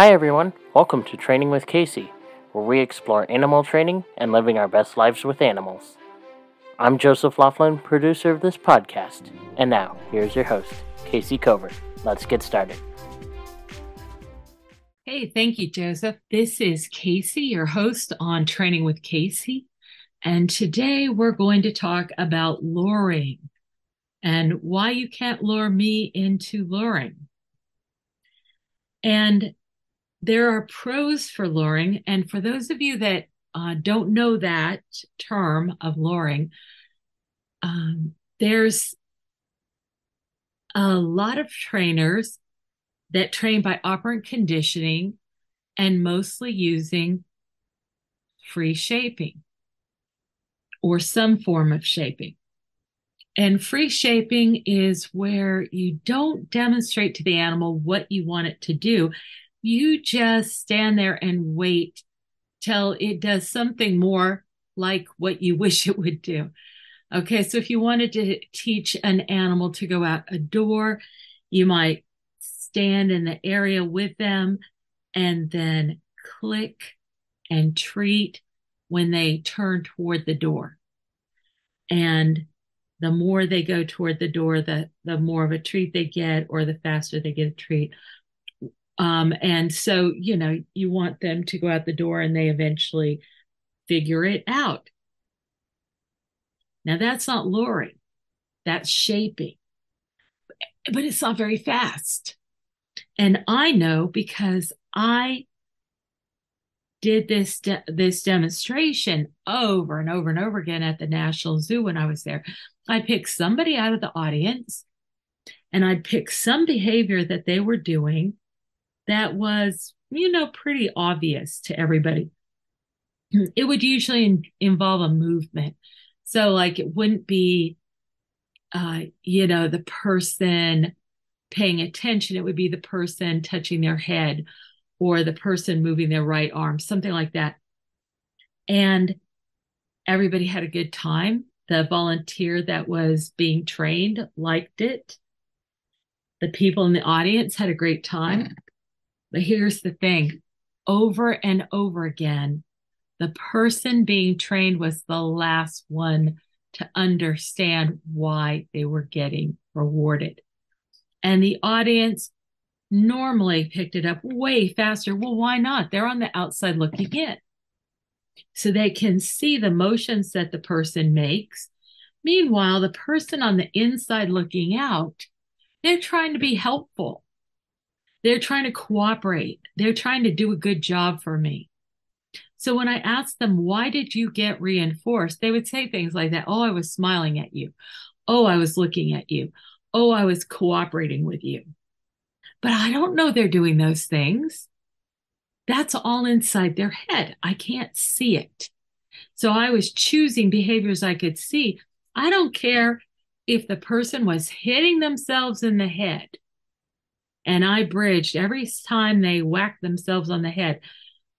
Hi, everyone. Welcome to Training with Kayce, where we explore animal training and living our best lives with animals. I'm Joseph Laughlin, producer of this podcast, and now here's your host, Kayce Cover. Let's get started. Hey, thank you, Joseph. This is Kayce, your host on Training with Kayce. And today we're going to talk about luring and why you can't lure me into luring. And there are pros for luring. And for those of you that uh, don't know that term of luring, um, there's a lot of trainers that train by operant conditioning and mostly using free shaping or some form of shaping. And free shaping is where you don't demonstrate to the animal what you want it to do you just stand there and wait till it does something more like what you wish it would do. Okay, so if you wanted to teach an animal to go out a door, you might stand in the area with them and then click and treat when they turn toward the door. And the more they go toward the door, the, the more of a treat they get, or the faster they get a treat. Um, and so, you know, you want them to go out the door and they eventually figure it out. Now, that's not luring, that's shaping, but it's not very fast. And I know because I did this de- this demonstration over and over and over again at the National Zoo when I was there. I picked somebody out of the audience and I'd pick some behavior that they were doing that was, you know, pretty obvious to everybody. It would usually in, involve a movement. So, like, it wouldn't be, uh, you know, the person paying attention. It would be the person touching their head or the person moving their right arm, something like that. And everybody had a good time. The volunteer that was being trained liked it. The people in the audience had a great time. But here's the thing over and over again, the person being trained was the last one to understand why they were getting rewarded. And the audience normally picked it up way faster. Well, why not? They're on the outside looking in. So they can see the motions that the person makes. Meanwhile, the person on the inside looking out, they're trying to be helpful. They're trying to cooperate. They're trying to do a good job for me. So when I asked them, why did you get reinforced? They would say things like that. Oh, I was smiling at you. Oh, I was looking at you. Oh, I was cooperating with you. But I don't know they're doing those things. That's all inside their head. I can't see it. So I was choosing behaviors I could see. I don't care if the person was hitting themselves in the head and I bridged every time they whacked themselves on the head.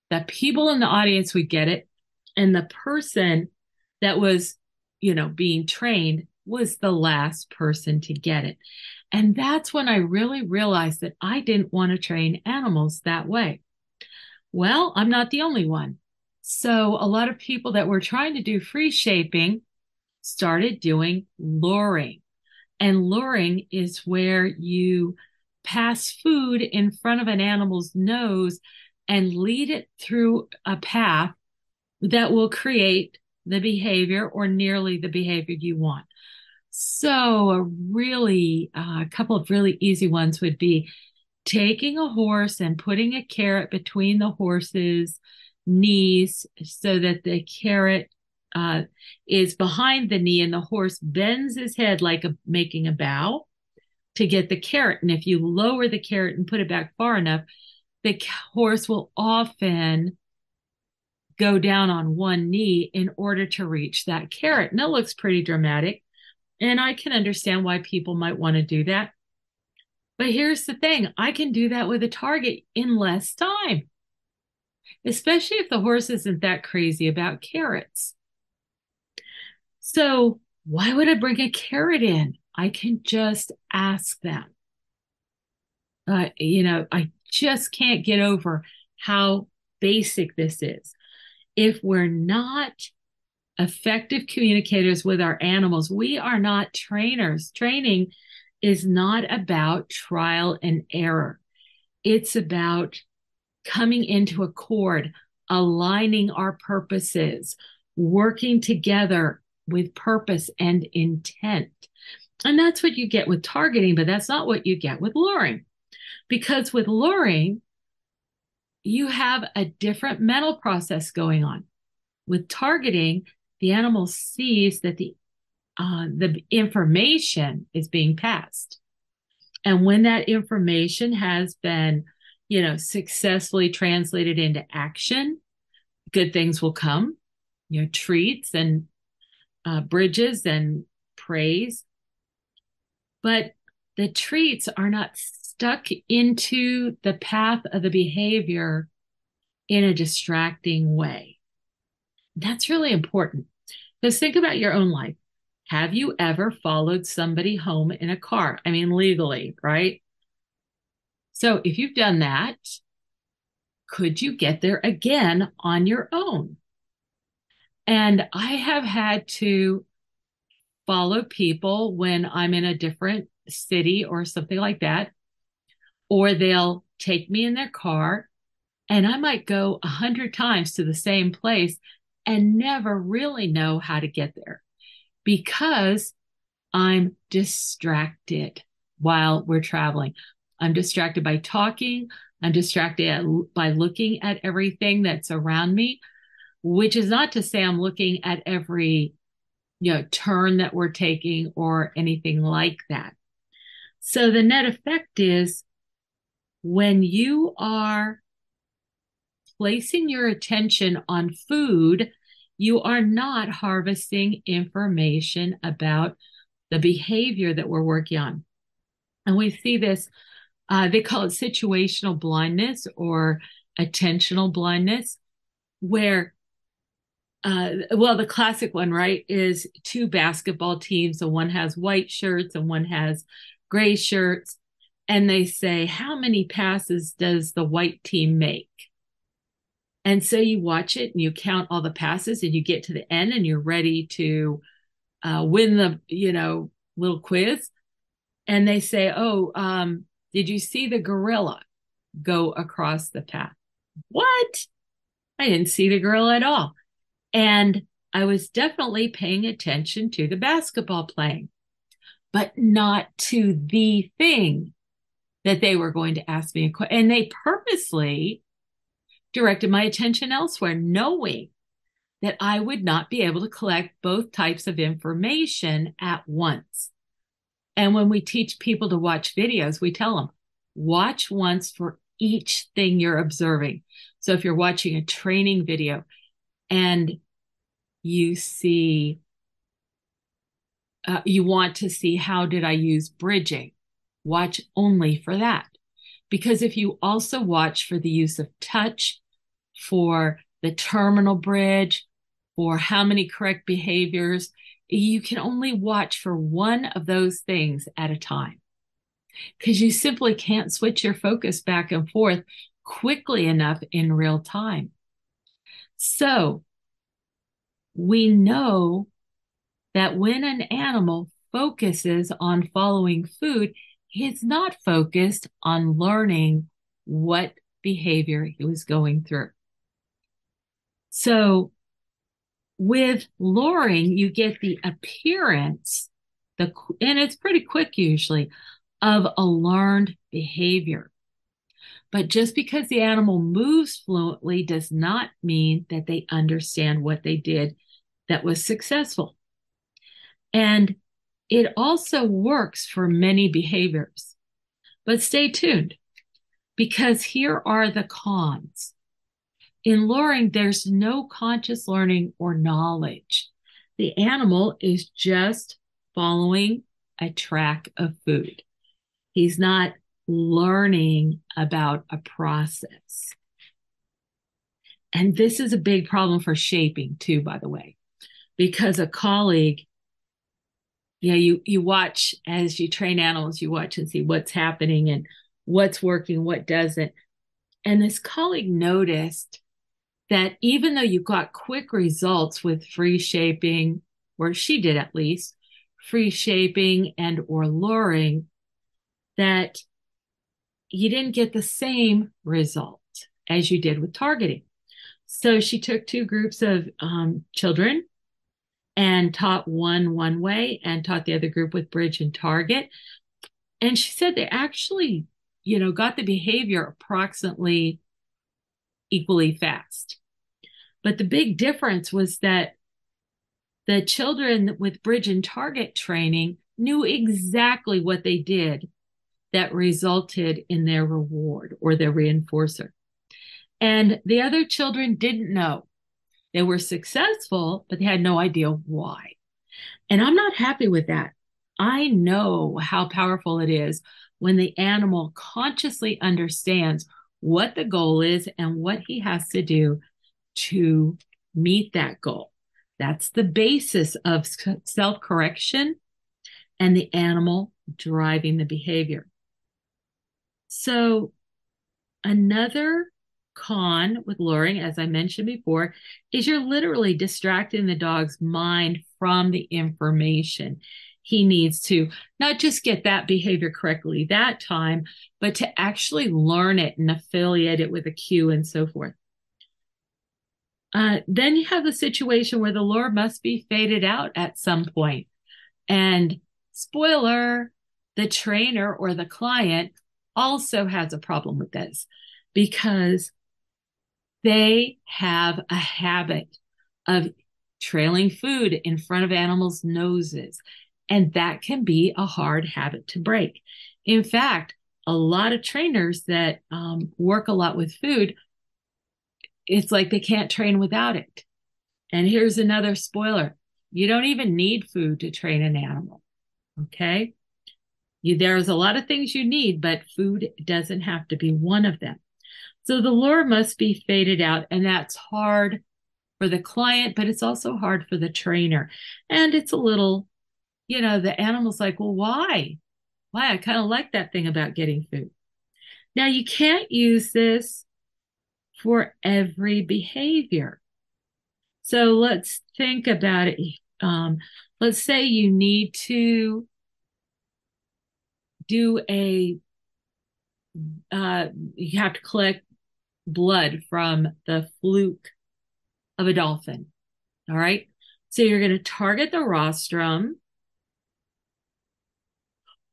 The people in the audience would get it, and the person that was, you know, being trained was the last person to get it. And that's when I really realized that I didn't want to train animals that way. Well, I'm not the only one. So a lot of people that were trying to do free shaping started doing luring. And luring is where you pass food in front of an animal's nose and lead it through a path that will create the behavior or nearly the behavior you want. So, a really, uh, a couple of really easy ones would be taking a horse and putting a carrot between the horse's knees so that the carrot uh, is behind the knee and the horse bends his head like a, making a bow to get the carrot. And if you lower the carrot and put it back far enough, the horse will often go down on one knee in order to reach that carrot. And it looks pretty dramatic. And I can understand why people might want to do that. But here's the thing I can do that with a target in less time, especially if the horse isn't that crazy about carrots. So, why would I bring a carrot in? I can just ask them. Uh, you know, I just can't get over how basic this is. If we're not effective communicators with our animals, we are not trainers. Training is not about trial and error, it's about coming into accord, aligning our purposes, working together with purpose and intent. And that's what you get with targeting, but that's not what you get with luring. Because with luring, you have a different mental process going on. With targeting, the animal sees that the uh, the information is being passed, and when that information has been, you know, successfully translated into action, good things will come. You know, treats and uh, bridges and praise, but the treats are not stuck into the path of the behavior in a distracting way. That's really important. Because think about your own life. Have you ever followed somebody home in a car? I mean, legally, right? So if you've done that, could you get there again on your own? And I have had to follow people when I'm in a different city or something like that, or they'll take me in their car and I might go a hundred times to the same place and never really know how to get there because I'm distracted while we're traveling. I'm distracted by talking. I'm distracted by looking at everything that's around me, which is not to say I'm looking at every you know turn that we're taking or anything like that. So the net effect is when you are placing your attention on food, you are not harvesting information about the behavior that we're working on. And we see this, uh, they call it situational blindness or attentional blindness, where, uh, well, the classic one, right, is two basketball teams. So one has white shirts and one has gray shirts. And they say, How many passes does the white team make? And so you watch it and you count all the passes and you get to the end and you're ready to uh, win the, you know, little quiz. And they say, Oh, um, did you see the gorilla go across the path? What? I didn't see the gorilla at all. And I was definitely paying attention to the basketball playing, but not to the thing that they were going to ask me. And they purposely directed my attention elsewhere, knowing that I would not be able to collect both types of information at once. And when we teach people to watch videos, we tell them watch once for each thing you're observing. So if you're watching a training video and you see, uh, you want to see how did I use bridging, watch only for that. Because if you also watch for the use of touch, for the terminal bridge, for how many correct behaviors, you can only watch for one of those things at a time because you simply can't switch your focus back and forth quickly enough in real time. So we know that when an animal focuses on following food, he's not focused on learning what behavior he was going through. So with luring, you get the appearance, the and it's pretty quick usually, of a learned behavior. But just because the animal moves fluently does not mean that they understand what they did that was successful. And it also works for many behaviors. But stay tuned because here are the cons. In luring, there's no conscious learning or knowledge. The animal is just following a track of food. He's not learning about a process. And this is a big problem for shaping too, by the way, because a colleague, yeah, you, you watch as you train animals, you watch and see what's happening and what's working, what doesn't. And this colleague noticed that even though you got quick results with free shaping, or she did at least, free shaping and or luring, that you didn't get the same result as you did with targeting. So she took two groups of um, children and taught one one way and taught the other group with bridge and target. And she said they actually, you know, got the behavior approximately equally fast. But the big difference was that the children with bridge and target training knew exactly what they did that resulted in their reward or their reinforcer. And the other children didn't know. They were successful, but they had no idea why. And I'm not happy with that. I know how powerful it is when the animal consciously understands what the goal is and what he has to do to meet that goal. That's the basis of self correction and the animal driving the behavior. So, another con with luring, as I mentioned before, is you're literally distracting the dog's mind from the information. He needs to not just get that behavior correctly that time, but to actually learn it and affiliate it with a cue and so forth. Uh, then you have the situation where the lure must be faded out at some point. And spoiler, the trainer or the client also has a problem with this because they have a habit of trailing food in front of animals' noses. And that can be a hard habit to break. In fact, a lot of trainers that um, work a lot with food, it's like they can't train without it. And here's another spoiler you don't even need food to train an animal. Okay. You, there's a lot of things you need, but food doesn't have to be one of them. So the lure must be faded out, and that's hard for the client, but it's also hard for the trainer. And it's a little, you know, the animal's like, well, why? Why? I kind of like that thing about getting food. Now, you can't use this for every behavior. So let's think about it. Um, let's say you need to do a uh, you have to collect blood from the fluke of a dolphin. All right. So you're going to target the rostrum,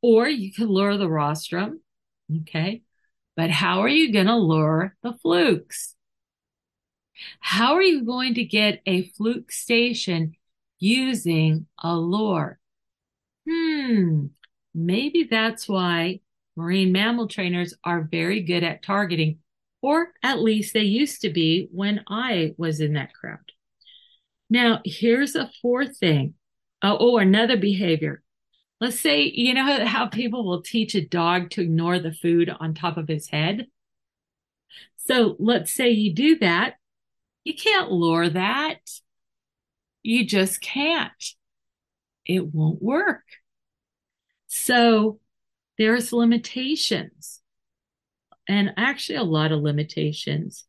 or you can lure the rostrum. Okay. But how are you going to lure the flukes? How are you going to get a fluke station using a lure? Hmm, maybe that's why marine mammal trainers are very good at targeting, or at least they used to be when I was in that crowd. Now, here's a fourth thing. Oh, oh another behavior. Let's say, you know how people will teach a dog to ignore the food on top of his head? So let's say you do that. You can't lure that. You just can't. It won't work. So there's limitations and actually a lot of limitations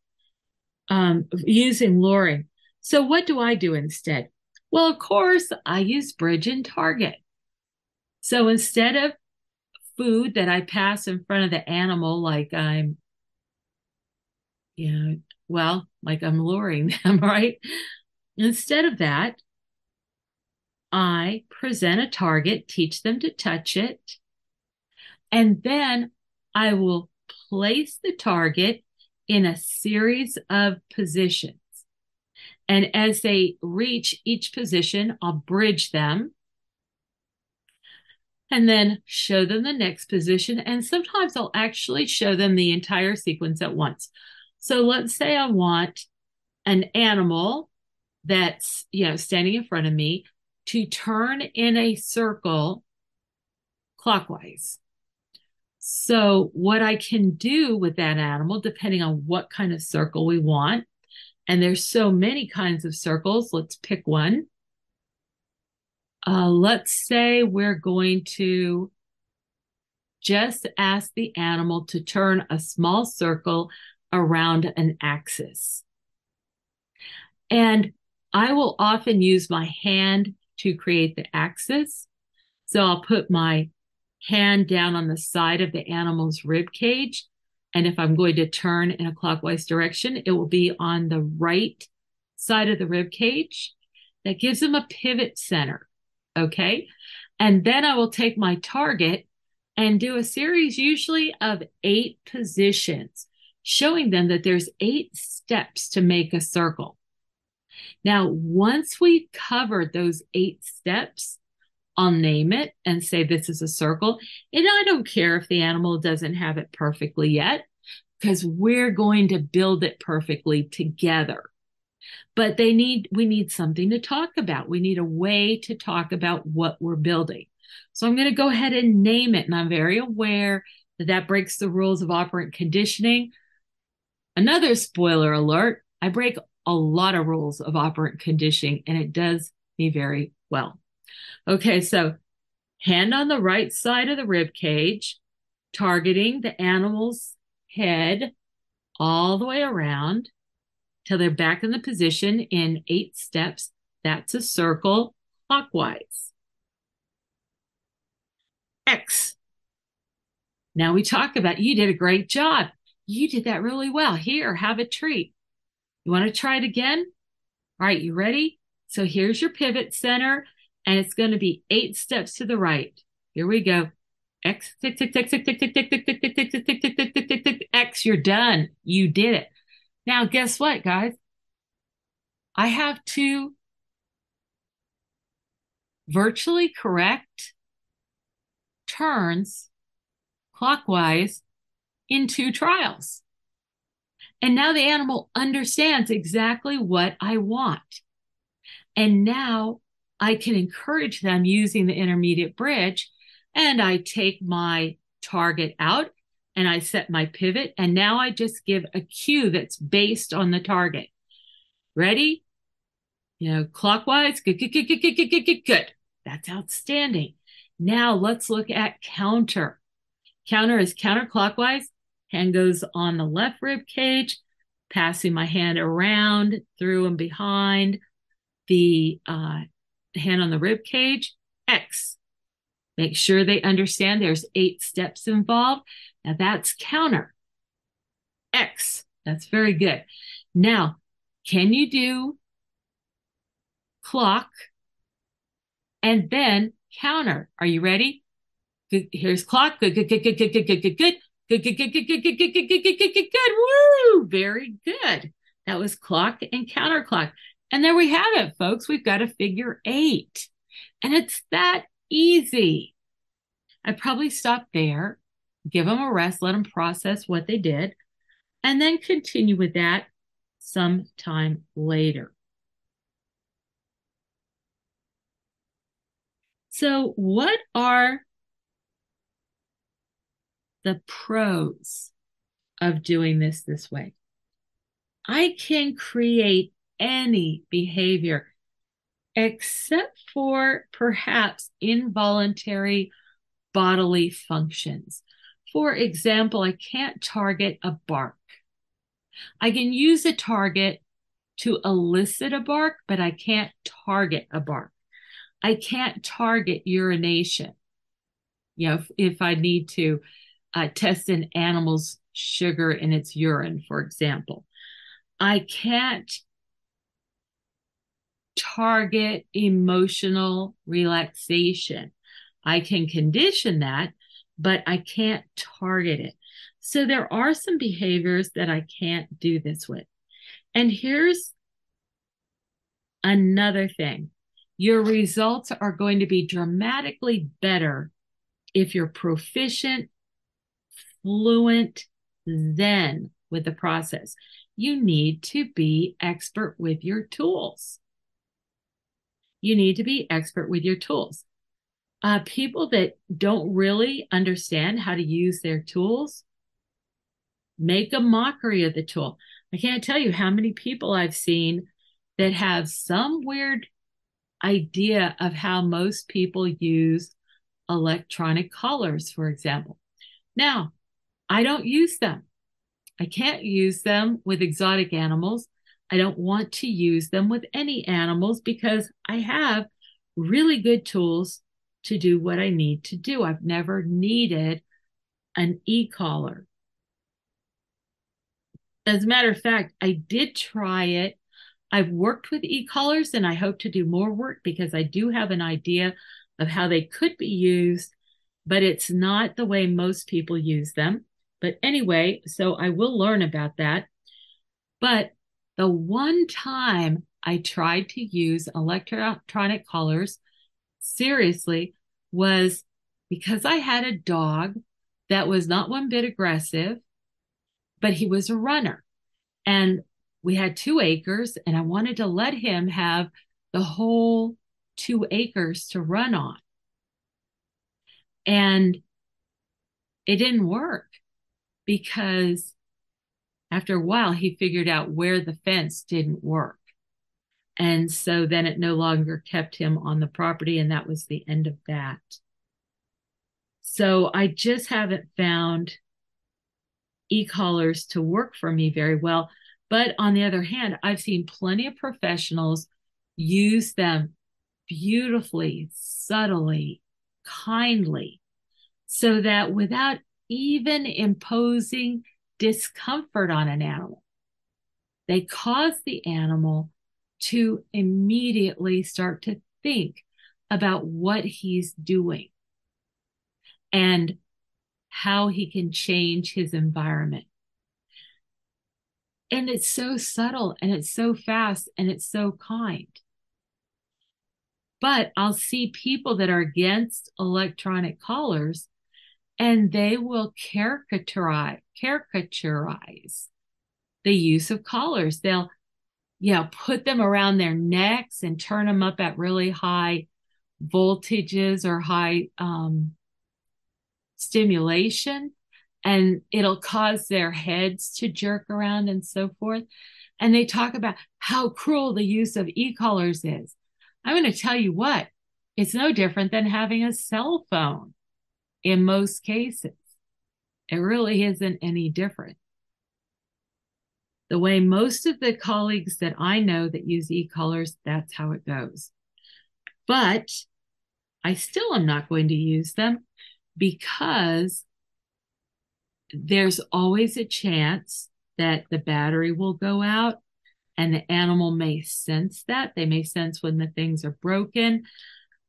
um, using luring. So what do I do instead? Well, of course, I use bridge and target. So instead of food that I pass in front of the animal, like I'm, know, well, like I'm luring them, right? Instead of that, I present a target, teach them to touch it, and then I will place the target in a series of positions. And as they reach each position, I'll bridge them and then show them the next position. And sometimes I'll actually show them the entire sequence at once. So let's say I want an animal that's, you know, standing in front of me to turn in a circle clockwise. So, what I can do with that animal, depending on what kind of circle we want, and there's so many kinds of circles, let's pick one. Uh, let's say we're going to just ask the animal to turn a small circle around an axis. And I will often use my hand to create the axis. So I'll put my hand down on the side of the animal's rib cage. And if I'm going to turn in a clockwise direction, it will be on the right side of the rib cage. That gives them a pivot center. Okay. And then I will take my target and do a series usually of eight positions, showing them that there's eight steps to make a circle. Now, once we've covered those eight steps, I'll name it and say this is a circle. And I don't care if the animal doesn't have it perfectly yet, because we're going to build it perfectly together. But they need, we need something to talk about. We need a way to talk about what we're building. So I'm going to go ahead and name it. And I'm very aware that that breaks the rules of operant conditioning. Another spoiler alert I break a lot of rules of operant conditioning, and it does me very well. Okay, so hand on the right side of the rib cage, targeting the animal's head all the way around till they're back in the position in eight steps. That's a circle clockwise. X. Now we talk about you did a great job. You did that really well. Here, have a treat. You want to try it again? All right, you ready? So here's your pivot center, and it's going to be eight steps to the right. Here we go. X, tick, tick, tick, tick, tick, tick, tick, tick, tick, tick, tick, tick, tick, tick, tick, tick, X, you're done. You did it. Now, guess what, guys? I have to virtually correct turns clockwise in two trials. And now the animal understands exactly what I want. And now I can encourage them using the intermediate bridge. And I take my target out and I set my pivot. And now I just give a cue that's based on the target. Ready? You know, clockwise. Good, good, good, good, good, good, good, good, good. That's outstanding. Now let's look at counter. Counter is counterclockwise. Hand goes on the left rib cage, passing my hand around, through and behind the uh, hand on the rib cage. X. Make sure they understand there's eight steps involved. Now that's counter. X. That's very good. Now, can you do clock and then counter? Are you ready? Good. Here's clock. Good, good, good, good, good, good, good, good, good. Good, good, good, good, good, good, good, good, good, good, good, good. Woo! Very good. That was clock and counterclock. And there we have it, folks. We've got a figure eight. And it's that easy. I'd probably stop there, give them a rest, let them process what they did, and then continue with that sometime later. So, what are the pros of doing this this way. I can create any behavior except for perhaps involuntary bodily functions. For example, I can't target a bark. I can use a target to elicit a bark, but I can't target a bark. I can't target urination. You know, if, if I need to uh, test an animal's sugar in its urine, for example. I can't target emotional relaxation. I can condition that, but I can't target it. So there are some behaviors that I can't do this with. And here's another thing your results are going to be dramatically better if you're proficient fluent then with the process. You need to be expert with your tools. You need to be expert with your tools. Uh, people that don't really understand how to use their tools make a mockery of the tool. I can't tell you how many people I've seen that have some weird idea of how most people use electronic collars, for example. Now, I don't use them. I can't use them with exotic animals. I don't want to use them with any animals because I have really good tools to do what I need to do. I've never needed an e collar. As a matter of fact, I did try it. I've worked with e collars and I hope to do more work because I do have an idea of how they could be used, but it's not the way most people use them. But anyway, so I will learn about that. But the one time I tried to use electronic collars seriously was because I had a dog that was not one bit aggressive, but he was a runner. And we had two acres, and I wanted to let him have the whole two acres to run on. And it didn't work because after a while, he figured out where the fence didn't work. And so then it no longer kept him on the property, and that was the end of that. So I just haven't found e collars to work for me very well. But on the other hand, I've seen plenty of professionals use them beautifully, subtly, kindly, so that without even imposing discomfort on an animal, they cause the animal to immediately start to think about what he's doing and how he can change his environment. And it's so subtle and it's so fast and it's so kind. But I'll see people that are against electronic collars and they will caricaturize, caricaturize the use of collars. They'll, you know, put them around their necks and turn them up at really high voltages or high um, stimulation and it'll cause their heads to jerk around and so forth. And they talk about how cruel the use of e collars is. I'm going to tell you what, it's no different than having a cell phone in most cases. It really isn't any different. The way most of the colleagues that I know that use e collars, that's how it goes. But I still am not going to use them because there's always a chance that the battery will go out and the animal may sense that. They may sense when the things are broken.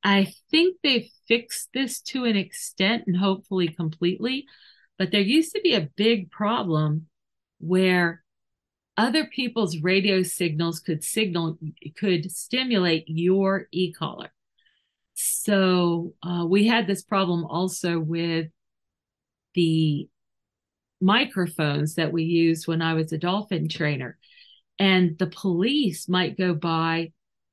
I think they've fixed this to an extent and hopefully completely, but there used to be a big problem where other people's radio signals could signal could stimulate your e-collar so uh, we had this problem also with the microphones that we used when I was a dolphin trainer. And the police might go by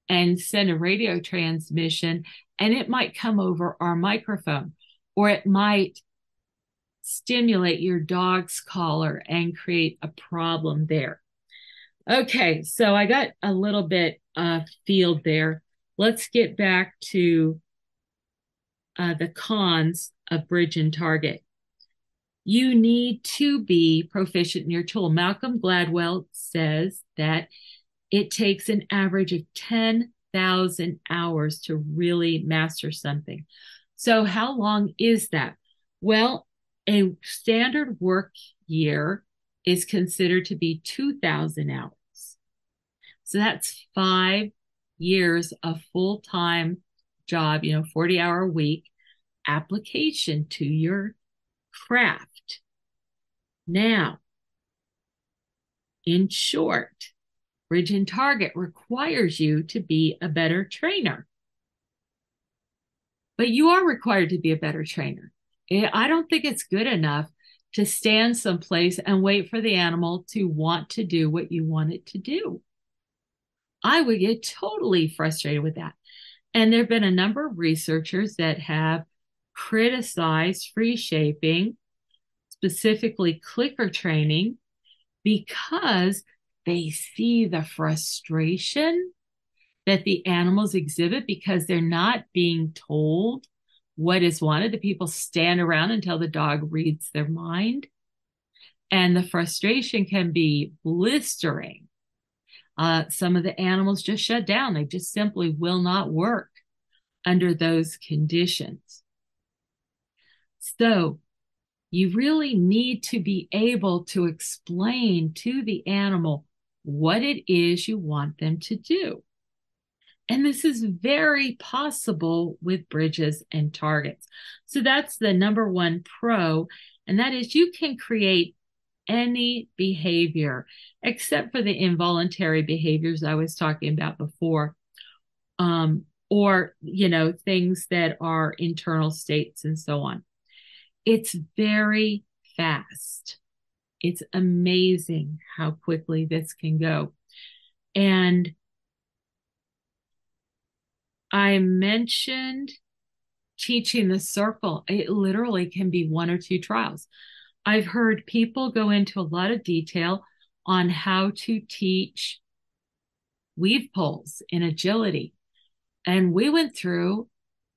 and send a radio transmission, and it might come over our microphone, or it might stimulate your dog's collar and create a problem there. Okay, so I got a little bit uh, field there let's get back to uh, the cons of bridge and target. You need to be proficient in your tool. Malcolm Gladwell says that it takes an average of 10,000 hours to really master something. So, how long is that? Well, a standard work year is considered to be 2,000 hours. So, that's five years of full time job, you know, 40 hour week application to your craft. Now, in short, Bridge and Target requires you to be a better trainer. But you are required to be a better trainer. Eh, I don't think it's good enough to stand someplace and wait for the animal to want to do what you want it to do. I would get totally frustrated with that. And there have been a number of researchers that have criticized free shaping, specifically clicker training, because they see the frustration that the animals exhibit because they're not being told what is wanted. The people stand around until the dog reads their mind. And the frustration can be blistering. Uh, some of the animals just shut down. They just simply will not work under those conditions. So you really need to be able to explain to the animal what it is you want them to do. And this is very possible with bridges and targets. So that's the number one pro. And that is you can create any behavior except for the involuntary behaviors I was talking about before. Um, or, you know, things that are internal states and so on. It's very fast. It's amazing how quickly this can go. And I mentioned teaching the circle. It literally can be one or two trials. I've heard people go into a lot of detail on how to teach weave poles in agility. And we went through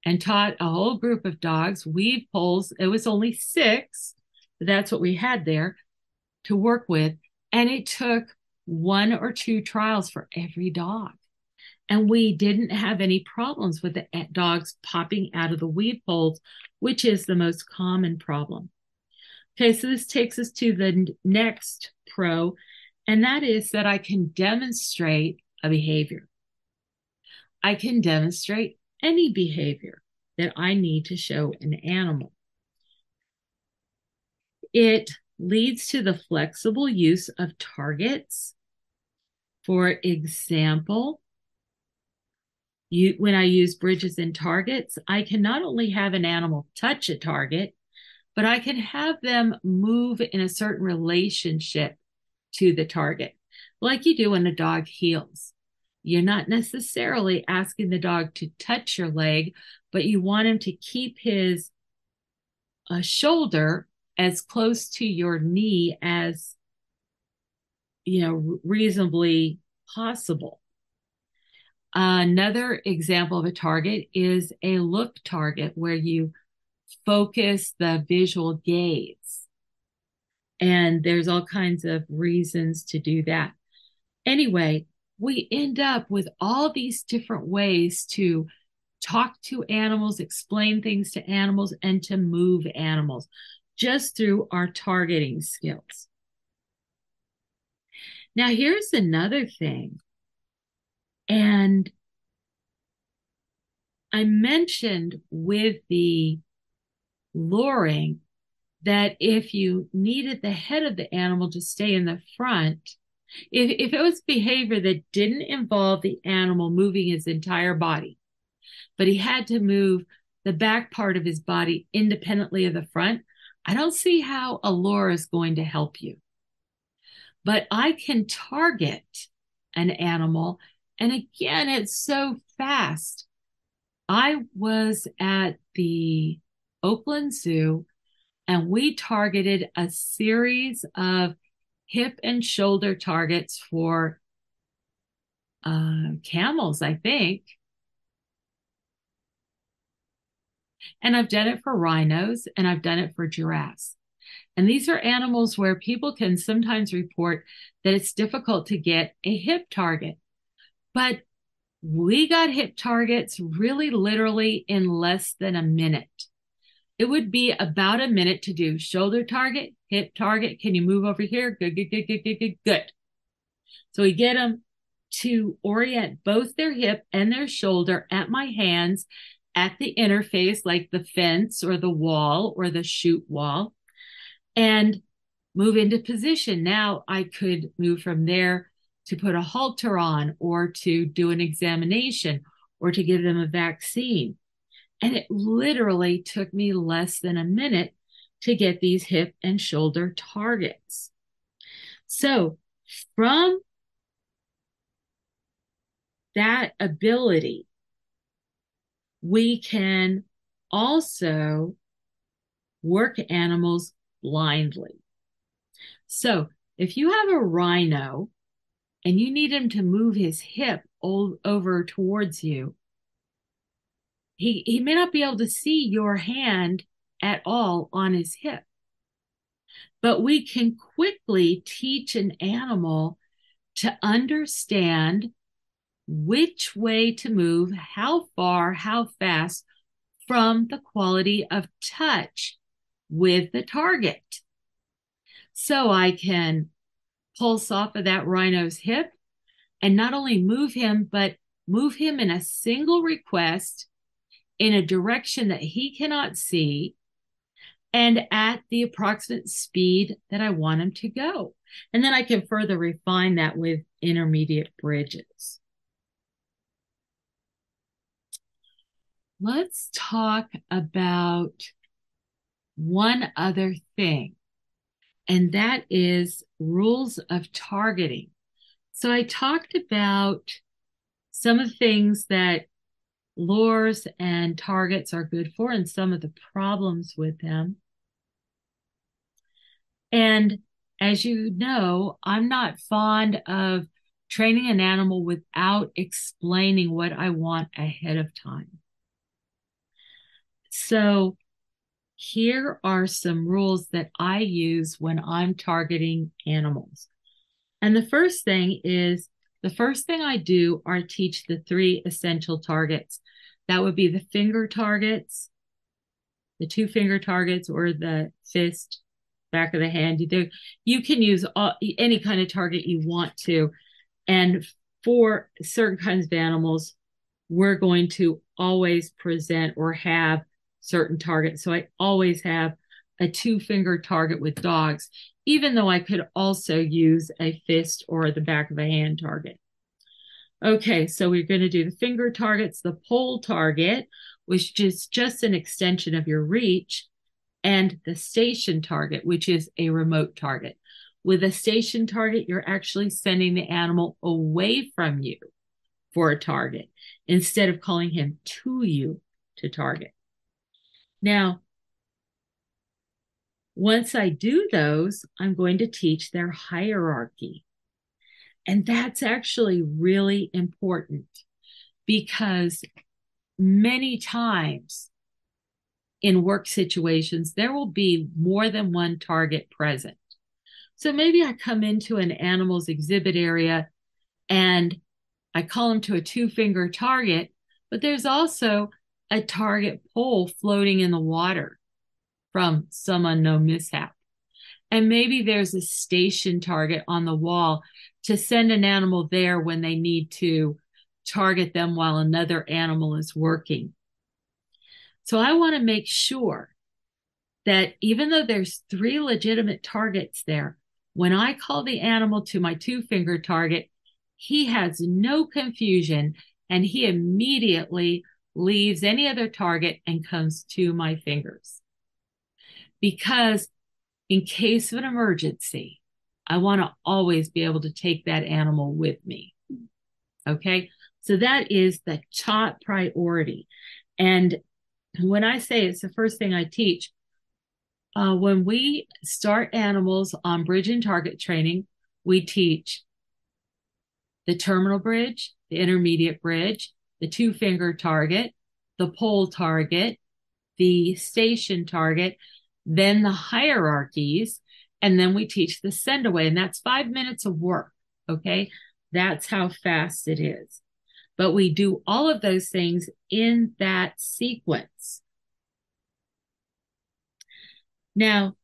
and taught a whole group of dogs weave poles. It was only six, that's what we had there to work with. And it took one or two trials for every dog. And we didn't have any problems with the eh, dogs popping out of the weave poles, which is the most common problem. Okay, so this takes us to the next pro, and that is that I can demonstrate a behavior. I can demonstrate any behavior that I need to show an animal. It leads to the flexible use of targets. For example, you, when I use bridges and targets, I can not only have an animal touch a target, but I can have them move in a certain relationship to the target, like you do when a dog heels. You're not necessarily asking the dog to touch your leg, but you want him to keep his uh, shoulder as close to your knee as you know reasonably possible Another example of a target is a look target where you focus the visual gaze. And there's all kinds of reasons to do that. Anyway, we end up with all these different ways to talk to animals, explain things to animals, and to move animals just through our targeting skills. Now, here's another thing and I mentioned with the luring that if you needed the head of the animal to stay in the front, if, if it was behavior that didn't involve the animal moving his entire body, but he had to move the back part of his body independently of the front, I don't see how a lure is going to help you. But I can target an animal and again, it's so fast. I was at the Oakland Zoo and we targeted a series of hip and shoulder targets for uh, camels, I think. And I've done it for rhinos and I've done it for giraffes. And these are animals where people can sometimes report that it's difficult to get a hip target. But we got hip targets really literally in less than a minute. It would be about a minute to do shoulder target, hip target. Can you move over here? Good, good, good, good, good, good, good. So we get them to orient both their hip and their shoulder at my hands at the interface, like the fence or the wall or the chute wall, and move into position. Now I could move from there to put a halter on or to do an examination or to give them a vaccine. And it literally took me less than a minute to get these hip and shoulder targets. So, from that ability, we can also work animals blindly. So, if you have a rhino and you need him to move his hip all over towards you, he, he may not be able to see your hand at all on his hip. But we can quickly teach an animal to understand which way to move, how far, how fast from the quality of touch with the target. So I can pulse off of that rhino's hip and not only move him, but move him in a single request in a direction that he cannot see and at the approximate speed that I want him to go. And then I can further refine that with intermediate bridges. Let's talk about one other thing, and that is rules of targeting. So I talked about some of the things that lures and targets are good for and some of the problems with them. And as you know, I'm not fond of training an animal without explaining what I want ahead of time. So here are some rules that I use when I'm targeting animals. And the first thing is the first thing I do are teach the three essential targets. That would be the finger targets, the two finger targets, or the fist, back of the hand. You you can use all, any kind of target you want to. And for certain kinds of animals, we're going to always present or have certain targets. So I always have a two finger target with dogs, even though I could also use a fist or the back of a hand target. Okay, so we're going to do the finger targets, the pole target, which is just an extension of your reach, and the station target, which is a remote target. With a station target, you're actually sending the animal away from you for a target instead of calling him to you to target. Now, once I do those, I'm going to teach their hierarchy. And that's actually really important because many times in work situations, there will be more than one target present. So maybe I come into an animal's exhibit area and I call them to a two finger target, but there's also a target pole floating in the water from some unknown mishap. And maybe there's a station target on the wall to send an animal there when they need to target them while another animal is working. So I want to make sure that even though there's three legitimate targets there, when I call the animal to my two finger target, he has no confusion and he immediately leaves any other target and comes to my fingers. Because in case of an emergency, I want to always be able to take that animal with me. Okay. So that is the top priority. And when I say it's the first thing I teach, uh, when we start animals on bridge and target training, we teach the terminal bridge, the intermediate bridge, the two finger target, the pole target, the station target, then the hierarchies, and then we teach the send away. And that's five minutes of work. Okay. That's how fast it is. But we do all of those things in that sequence. Now,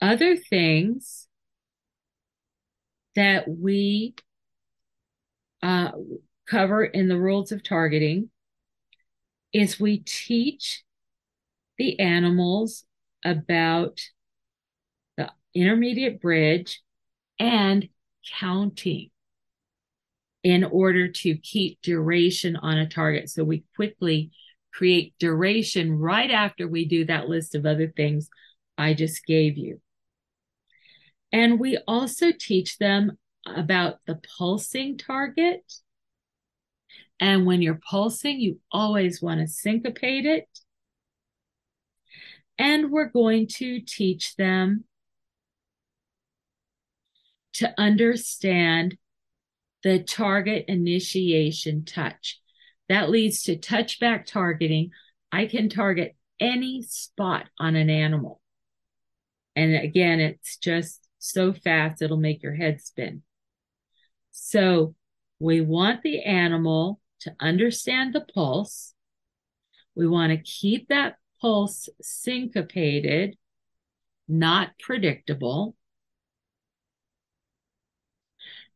other things that we uh, cover in the rules of targeting is we teach the animals about the intermediate bridge and counting in order to keep duration on a target. So we quickly create duration right after we do that list of other things I just gave you. And we also teach them about the pulsing target and when you're pulsing, you always want to syncopate it. And we're going to teach them to understand the target initiation touch. That leads to touchback targeting. I can target any spot on an animal. And again, it's just so fast, it'll make your head spin. So we want the animal to understand the pulse. We want to keep that pulse syncopated, not predictable.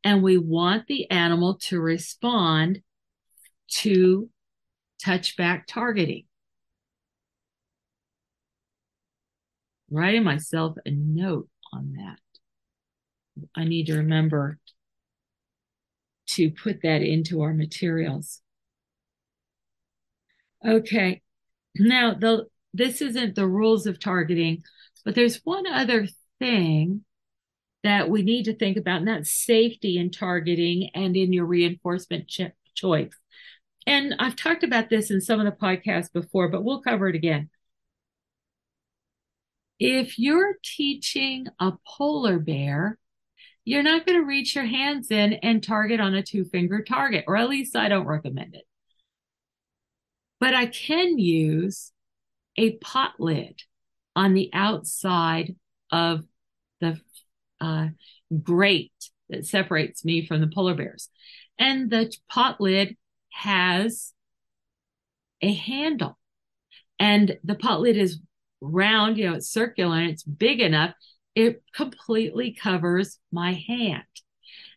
And we want the animal to respond to touchback targeting. Writing myself a note on that. I need to remember to put that into our materials. Okay. Now, the this isn't the rules of targeting, but there's one other thing that we need to think about, and that's safety in targeting and in your reinforcement ch- choice. And I've talked about this in some of the podcasts before, but we'll cover it again. If you're teaching a polar bear you're not going to reach your hands in and target on a two finger target, or at least I don't recommend it. But I can use a pot lid on the outside of the uh, grate that separates me from the polar bears. And the pot lid has a handle. And the pot lid is round, you know, it's circular and it's big enough it completely covers my hand.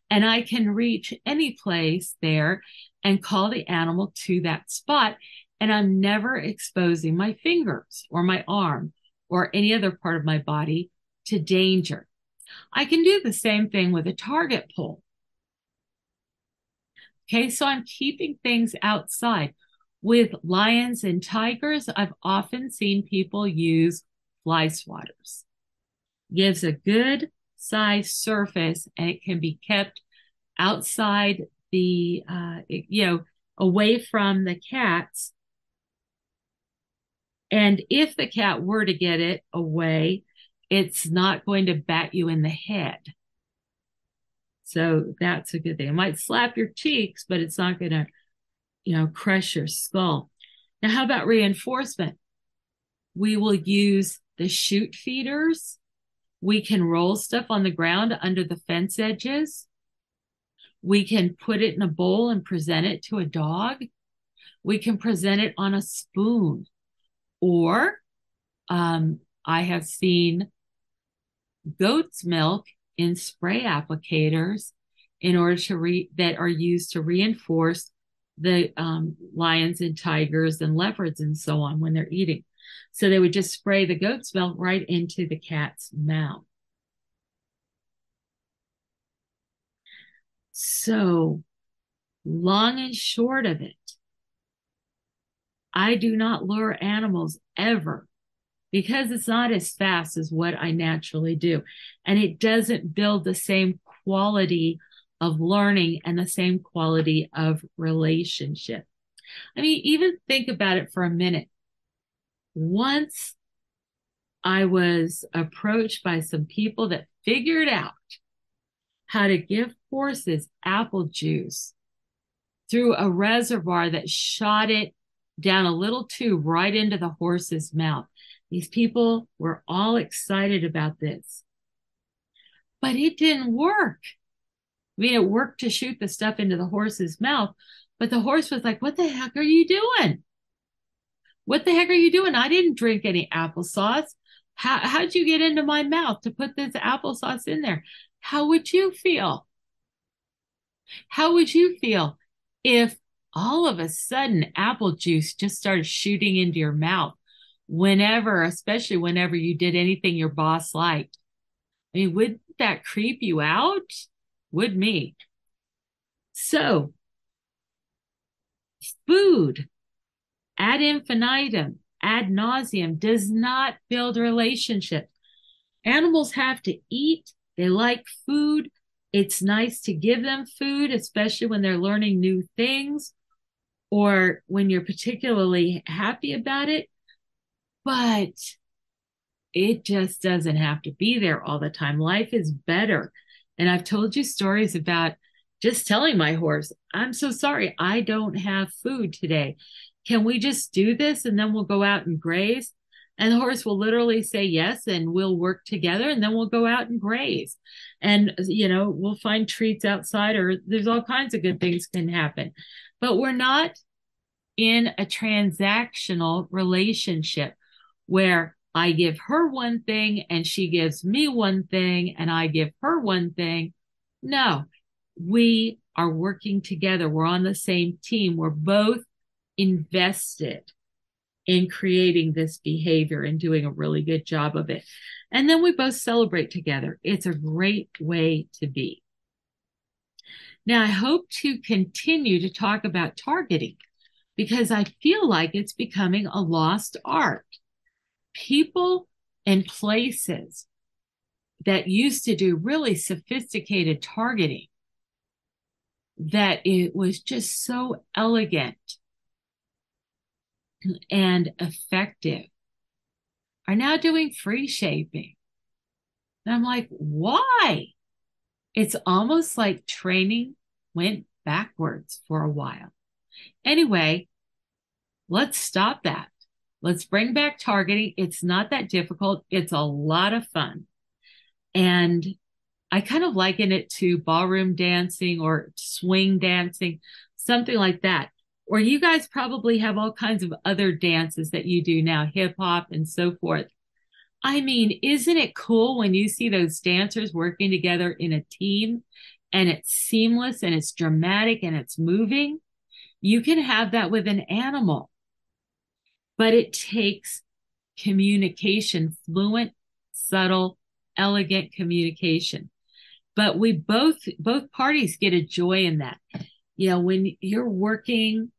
And I can reach any place there and call the animal to that spot. And I'm never exposing my fingers or my arm or any other part of my body to danger. I can do the same thing with a target pole. Okay, so I'm keeping things outside. With lions and tigers, I've often seen people use fly swatters gives a good size surface and it can be kept outside the, uh, you know, away from the cats. And if the cat were to get it away, it's not going to bat you in the head. So that's a good thing. It might slap your cheeks, but it's not going to, you know, crush your skull. Now, how about reinforcement? We will use the chute feeders we can roll stuff on the ground under the fence edges. We can put it in a bowl and present it to a dog. We can present it on a spoon. Or um, I have seen goat's milk in spray applicators in order to re that are used to reinforce the um, lions and tigers and leopards and so on when they're eating. So they would just spray the goat's milk right into the cat's mouth. So, long and short of it, I do not lure animals ever because it's not as fast as what I naturally do. And it doesn't build the same quality of learning and the same quality of relationship. I mean, even think about it for a minute once I was approached by some people that figured out how to give horses apple juice through a reservoir that shot it down a little tube right into the horse's mouth. These people were all excited about this, but it didn't work. I mean, it worked to shoot the stuff into the horse's mouth, but the horse was like, What the heck are you doing? What the heck are you doing? I didn't drink any applesauce. How, how'd you get into my mouth to put this applesauce in there? How would you feel? How would you feel if all of a sudden apple juice just started shooting into your mouth whenever, especially whenever you did anything your boss liked? I mean, would that creep you out? Would me. So, food ad infinitum, ad nauseum does not build relationships. Animals have to eat, they like food. It's nice to give them food, especially when they're learning new things or when you're particularly happy about it. But it just doesn't have to be there all the time. Life is better. And I've told you stories about just telling my horse, I'm so sorry, I don't have food today. Can we just do this and then we'll go out and graze? And the horse will literally say yes, and we'll work together, and then we'll go out and graze. And, you know, we'll find treats outside, or there's all kinds of good things can happen. But we're not in a transactional relationship where I give her one thing and she gives me one thing and I give her one thing. No, we are working together. We're on the same team. We're both invested in creating this behavior and doing a really good job of it. And then we both celebrate together. It's a great way to be. Now, I hope to continue to talk about targeting because I feel like it's becoming a lost art. People and places that used to do really sophisticated targeting that it was just so elegant and effective are now doing free shaping. And I'm like, why? It's almost like training went backwards for a while. Anyway, let's stop that. Let's bring back targeting. It's not that difficult. It's a lot of fun. And I kind of liken it to ballroom dancing or swing dancing, something like that. Or you guys probably have all kinds of other dances that you do now, hip hop and so forth. I mean, isn't it cool when you see those dancers working together in a team and it's seamless and it's dramatic and it's moving? You can have that with an animal, but it takes communication, fluent, subtle, elegant communication. But we both, both parties get a joy in that. You know, when you're working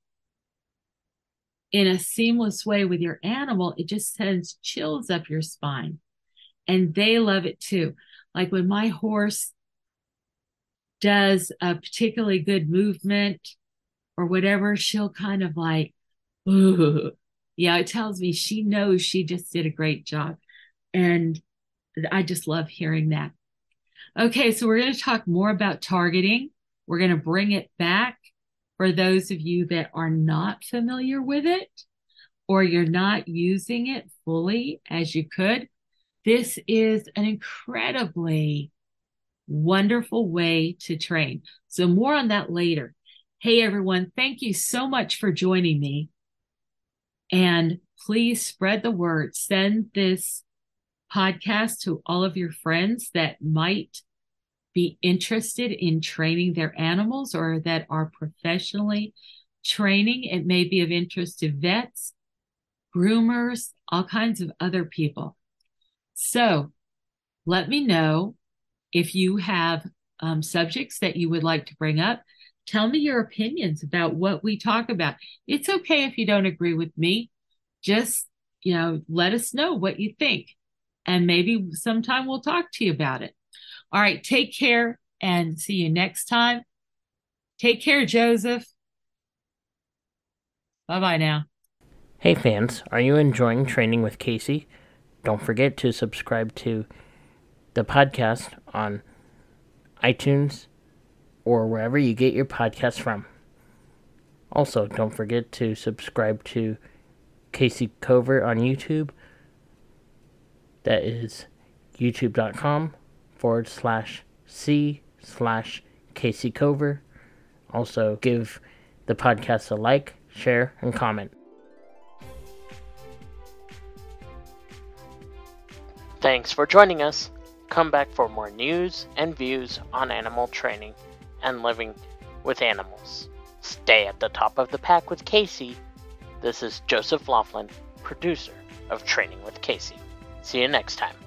in a seamless way with your animal, it just sends chills up your spine. And they love it too. Like when my horse does a particularly good movement or whatever, she'll kind of like, Ooh. yeah, it tells me she knows she just did a great job. And I just love hearing that. Okay, so we're going to talk more about targeting. We're going to bring it back for those of you that are not familiar with it or you're not using it fully as you could. This is an incredibly wonderful way to train. So more on that later. Hey, everyone. Thank you so much for joining me. And please spread the word. Send this podcast to all of your friends that might be interested in training their animals or that are professionally training. It may be of interest to vets, groomers, all kinds of other people. So let me know if you have um, subjects that you would like to bring up tell me your opinions about what we talk about. It's okay if you don't agree with me. Just, you know, let us know what you think. And maybe sometime we'll talk to you about it. All right. Take care and see you next time. Take care, Joseph. Bye bye now. Hey, fans. Are you enjoying training with Kayce? Don't forget to subscribe to the podcast on iTunes or wherever you get your podcasts from. Also, don't forget to subscribe to Kayce Covert on YouTube. That is youtube.com forward slash C slash Kayce Cover. Also, give the podcast a like, share, and comment. Thanks for joining us. Come back for more news and views on animal training and living with animals. Stay at the top of the pack with Kayce. This is Joseph Laughlin, producer of Training with Kayce. See you next time.